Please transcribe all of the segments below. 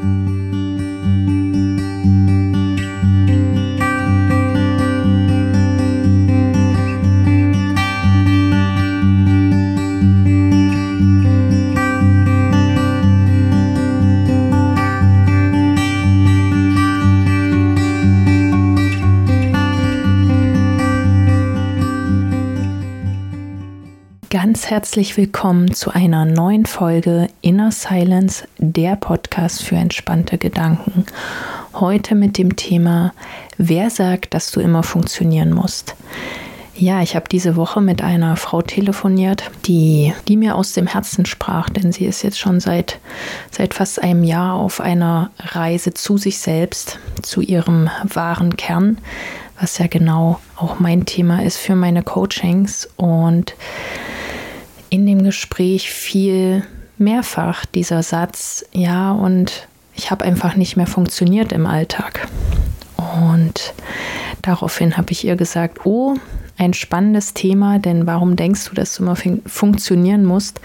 Música Ganz herzlich willkommen zu einer neuen Folge Inner Silence, der Podcast für entspannte Gedanken. Heute mit dem Thema, wer sagt, dass du immer funktionieren musst? Ja, ich habe diese Woche mit einer Frau telefoniert, die, die mir aus dem Herzen sprach, denn sie ist jetzt schon seit, seit fast einem Jahr auf einer Reise zu sich selbst, zu ihrem wahren Kern, was ja genau auch mein Thema ist für meine Coachings. Und in dem Gespräch viel mehrfach dieser Satz, ja, und ich habe einfach nicht mehr funktioniert im Alltag. Und daraufhin habe ich ihr gesagt, oh, ein spannendes Thema, denn warum denkst du, dass du immer fun funktionieren musst?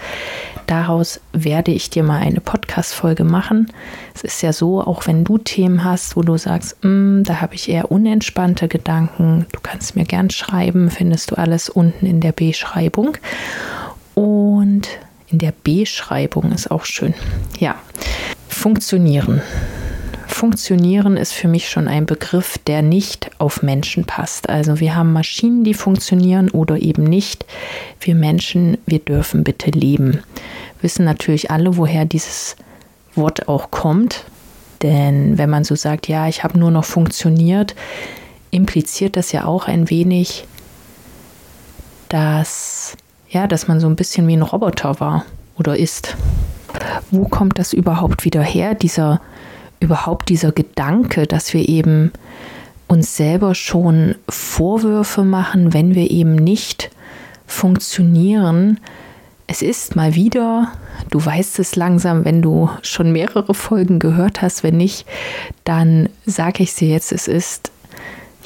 Daraus werde ich dir mal eine Podcast-Folge machen. Es ist ja so, auch wenn du Themen hast, wo du sagst, mm, da habe ich eher unentspannte Gedanken, du kannst mir gern schreiben, findest du alles unten in der Beschreibung. Und in der Beschreibung ist auch schön. Ja, funktionieren. Funktionieren ist für mich schon ein Begriff, der nicht auf Menschen passt. Also wir haben Maschinen, die funktionieren oder eben nicht. Wir Menschen, wir dürfen bitte leben. Wissen natürlich alle, woher dieses Wort auch kommt. Denn wenn man so sagt, ja, ich habe nur noch funktioniert, impliziert das ja auch ein wenig, dass ja, dass man so ein bisschen wie ein Roboter war oder ist. Wo kommt das überhaupt wieder her, dieser überhaupt dieser Gedanke, dass wir eben uns selber schon Vorwürfe machen, wenn wir eben nicht funktionieren. Es ist mal wieder, du weißt es langsam, wenn du schon mehrere Folgen gehört hast, wenn nicht, dann sage ich dir jetzt, es ist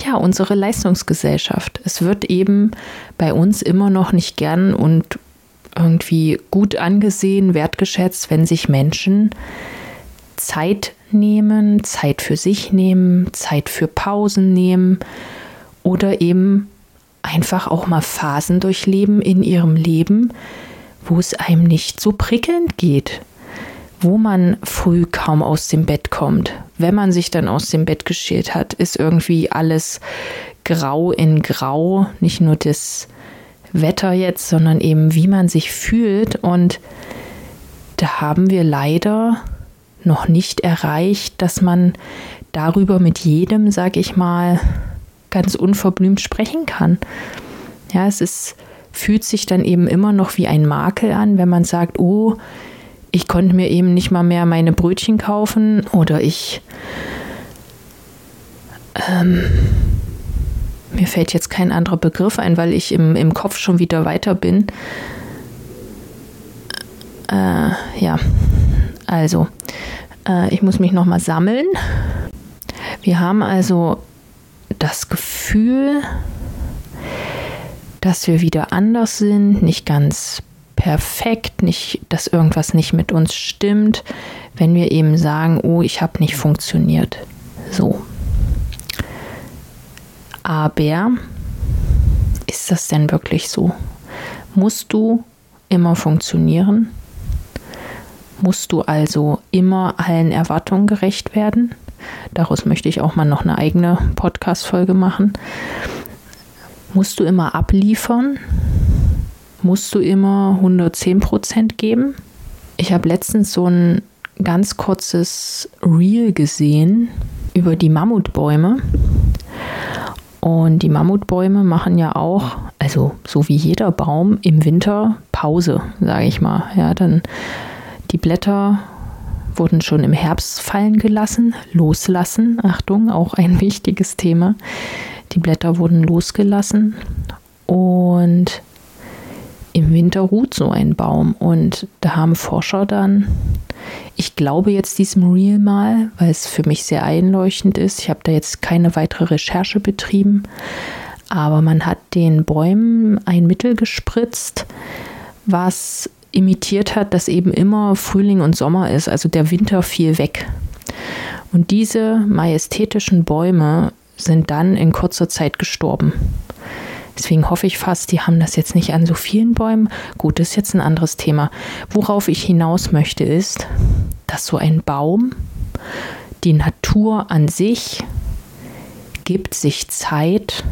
ja, unsere Leistungsgesellschaft. Es wird eben bei uns immer noch nicht gern und irgendwie gut angesehen, wertgeschätzt, wenn sich Menschen Zeit nehmen, Zeit für sich nehmen, Zeit für Pausen nehmen oder eben einfach auch mal Phasen durchleben in ihrem Leben, wo es einem nicht so prickelnd geht, wo man früh kaum aus dem Bett kommt. Wenn man sich dann aus dem Bett geschält hat, ist irgendwie alles grau in grau. Nicht nur das Wetter jetzt, sondern eben wie man sich fühlt. Und da haben wir leider noch nicht erreicht, dass man darüber mit jedem, sag ich mal, ganz unverblümt sprechen kann. Ja, es ist, fühlt sich dann eben immer noch wie ein Makel an, wenn man sagt, oh, ich konnte mir eben nicht mal mehr meine Brötchen kaufen oder ich ähm, mir fällt jetzt kein anderer Begriff ein, weil ich im, im Kopf schon wieder weiter bin. Äh, ja, also, äh, ich muss mich nochmal sammeln. Wir haben also das Gefühl, dass wir wieder anders sind, nicht ganz perfekt, nicht, dass irgendwas nicht mit uns stimmt, wenn wir eben sagen, oh, ich habe nicht funktioniert. So. Aber ist das denn wirklich so? Musst du immer funktionieren? Musst du also immer allen Erwartungen gerecht werden? Daraus möchte ich auch mal noch eine eigene Podcast-Folge machen. Musst du immer abliefern? Musst du immer 110 Prozent geben. Ich habe letztens so ein ganz kurzes Reel gesehen über die Mammutbäume. Und die Mammutbäume machen ja auch, also so wie jeder Baum, im Winter Pause, sage ich mal. Ja, dann die Blätter wurden schon im Herbst fallen gelassen, loslassen. Achtung, auch ein wichtiges Thema. Die Blätter wurden losgelassen und im Winter ruht so ein Baum. Und da haben Forscher dann, ich glaube jetzt diesem Real mal, weil es für mich sehr einleuchtend ist. Ich habe da jetzt keine weitere Recherche betrieben. Aber man hat den Bäumen ein Mittel gespritzt, was imitiert hat, dass eben immer Frühling und Sommer ist. Also der Winter fiel weg. Und diese majestätischen Bäume sind dann in kurzer Zeit gestorben. Deswegen hoffe ich fast, die haben das jetzt nicht an so vielen Bäumen. Gut, das ist jetzt ein anderes Thema. Worauf ich hinaus möchte, ist, dass so ein Baum, die Natur an sich, gibt sich Zeit,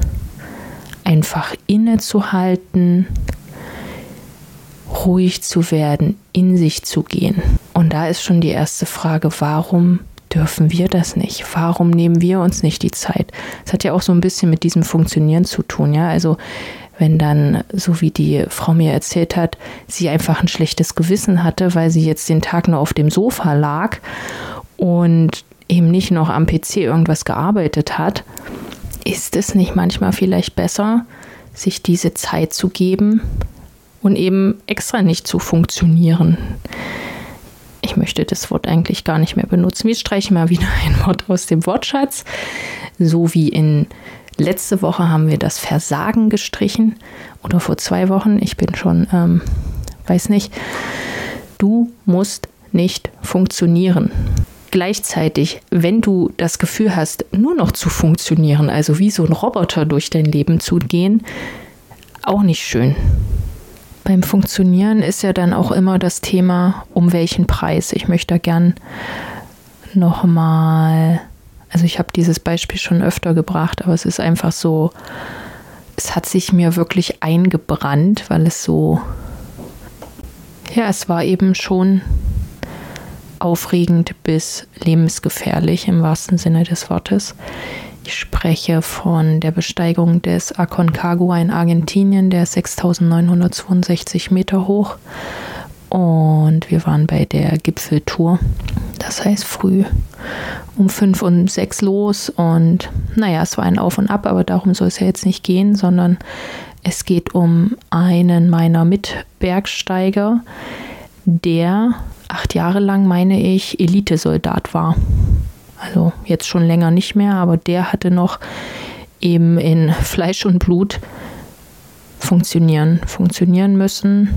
einfach innezuhalten, ruhig zu werden, in sich zu gehen. Und da ist schon die erste Frage, warum dürfen wir das nicht? Warum nehmen wir uns nicht die Zeit? Das hat ja auch so ein bisschen mit diesem Funktionieren zu tun, ja. Also wenn dann, so wie die Frau mir erzählt hat, sie einfach ein schlechtes Gewissen hatte, weil sie jetzt den Tag nur auf dem Sofa lag und eben nicht noch am PC irgendwas gearbeitet hat, ist es nicht manchmal vielleicht besser, sich diese Zeit zu geben und eben extra nicht zu funktionieren? Ich möchte das Wort eigentlich gar nicht mehr benutzen. Wir streichen mal wieder ein Wort aus dem Wortschatz. So wie in letzte Woche haben wir das Versagen gestrichen oder vor zwei Wochen. Ich bin schon, ähm, weiß nicht. Du musst nicht funktionieren. Gleichzeitig, wenn du das Gefühl hast, nur noch zu funktionieren, also wie so ein Roboter durch dein Leben zu gehen, auch nicht schön. Beim Funktionieren ist ja dann auch immer das Thema, um welchen Preis. Ich möchte da gern nochmal, also ich habe dieses Beispiel schon öfter gebracht, aber es ist einfach so, es hat sich mir wirklich eingebrannt, weil es so, ja, es war eben schon aufregend bis lebensgefährlich im wahrsten Sinne des Wortes. Ich spreche von der Besteigung des Aconcagua in Argentinien, der ist 6962 Meter hoch. Und wir waren bei der Gipfeltour. Das heißt früh um fünf und sechs los. Und naja, es war ein Auf und Ab, aber darum soll es ja jetzt nicht gehen, sondern es geht um einen meiner Mitbergsteiger, der acht Jahre lang, meine ich, Elitesoldat war also jetzt schon länger nicht mehr, aber der hatte noch eben in Fleisch und Blut funktionieren, funktionieren müssen,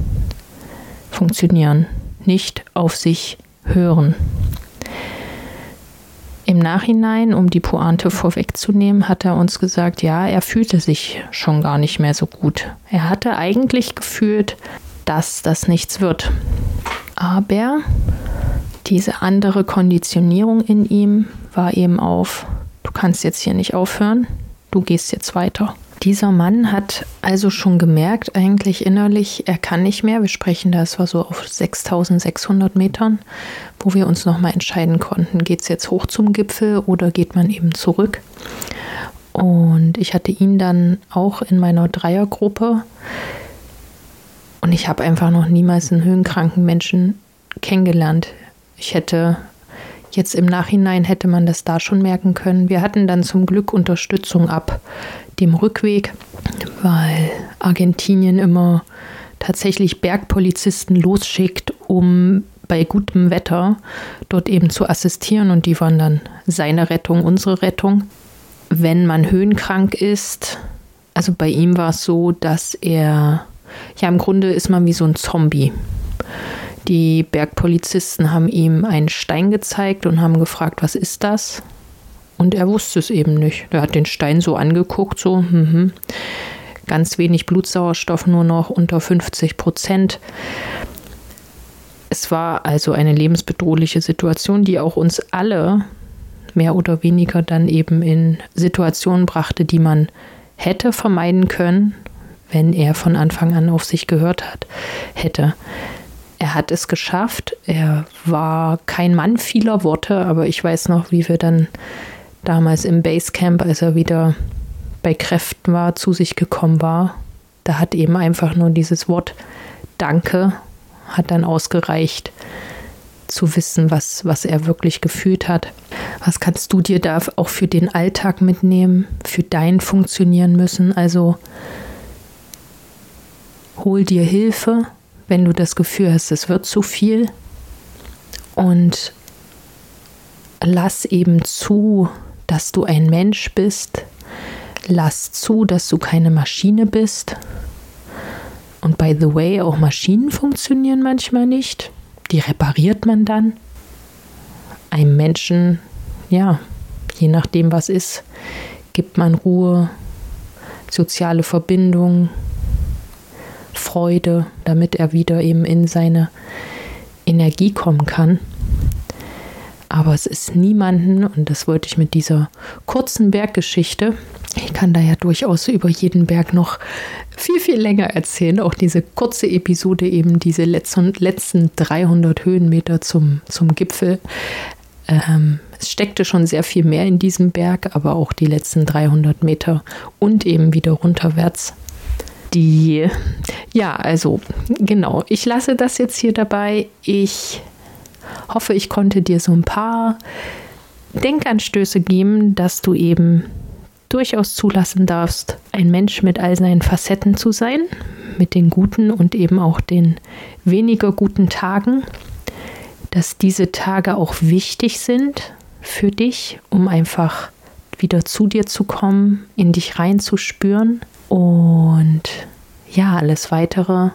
funktionieren, nicht auf sich hören. Im Nachhinein, um die Pointe vorwegzunehmen, hat er uns gesagt, ja, er fühlte sich schon gar nicht mehr so gut. Er hatte eigentlich gefühlt, dass das nichts wird. Aber diese andere Konditionierung in ihm war eben auf, du kannst jetzt hier nicht aufhören, du gehst jetzt weiter. Dieser Mann hat also schon gemerkt, eigentlich innerlich, er kann nicht mehr. Wir sprechen da, es war so auf 6600 Metern, wo wir uns nochmal entscheiden konnten, geht es jetzt hoch zum Gipfel oder geht man eben zurück. Und ich hatte ihn dann auch in meiner Dreiergruppe. Und ich habe einfach noch niemals einen höhenkranken Menschen kennengelernt. Ich hätte jetzt im Nachhinein hätte man das da schon merken können. Wir hatten dann zum Glück Unterstützung ab dem Rückweg, weil Argentinien immer tatsächlich Bergpolizisten losschickt, um bei gutem Wetter dort eben zu assistieren und die waren dann seine Rettung, unsere Rettung. Wenn man höhenkrank ist, also bei ihm war es so, dass er, ja im Grunde ist man wie so ein Zombie. Die Bergpolizisten haben ihm einen Stein gezeigt und haben gefragt, was ist das? Und er wusste es eben nicht. Er hat den Stein so angeguckt, so, mhm. ganz wenig Blutsauerstoff, nur noch unter 50 Prozent. Es war also eine lebensbedrohliche Situation, die auch uns alle mehr oder weniger dann eben in Situationen brachte, die man hätte vermeiden können, wenn er von Anfang an auf sich gehört hat, hätte. Er hat es geschafft. Er war kein Mann vieler Worte, aber ich weiß noch, wie wir dann damals im Basecamp, als er wieder bei Kräften war, zu sich gekommen war. Da hat eben einfach nur dieses Wort Danke hat dann ausgereicht zu wissen, was, was er wirklich gefühlt hat. Was kannst du dir da auch für den Alltag mitnehmen, für dein Funktionieren müssen? Also hol dir Hilfe, wenn du das Gefühl hast, es wird zu viel. Und lass eben zu, dass du ein Mensch bist. Lass zu, dass du keine Maschine bist. Und by the way, auch Maschinen funktionieren manchmal nicht. Die repariert man dann. Einem Menschen ja, je nachdem, was ist, gibt man Ruhe, soziale Verbindung, Freude, damit er wieder eben in seine Energie kommen kann. Aber es ist niemanden, und das wollte ich mit dieser kurzen Berggeschichte, ich kann da ja durchaus über jeden Berg noch viel, viel länger erzählen. Auch diese kurze Episode, eben diese letzten, letzten 300 Höhenmeter zum, zum Gipfel. Ähm, es steckte schon sehr viel mehr in diesem Berg, aber auch die letzten 300 Meter und eben wieder runterwärts. Die, ja, also genau, ich lasse das jetzt hier dabei. Ich hoffe, ich konnte dir so ein paar Denkanstöße geben, dass du eben durchaus zulassen darfst, ein Mensch mit all seinen Facetten zu sein, mit den guten und eben auch den weniger guten Tagen, dass diese Tage auch wichtig sind für dich, um einfach wieder zu dir zu kommen, in dich reinzuspüren und ja, alles weitere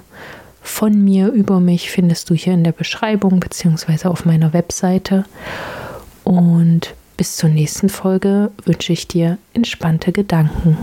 von mir über mich findest du hier in der Beschreibung bzw. auf meiner Webseite. Und bis zur nächsten Folge wünsche ich dir entspannte Gedanken.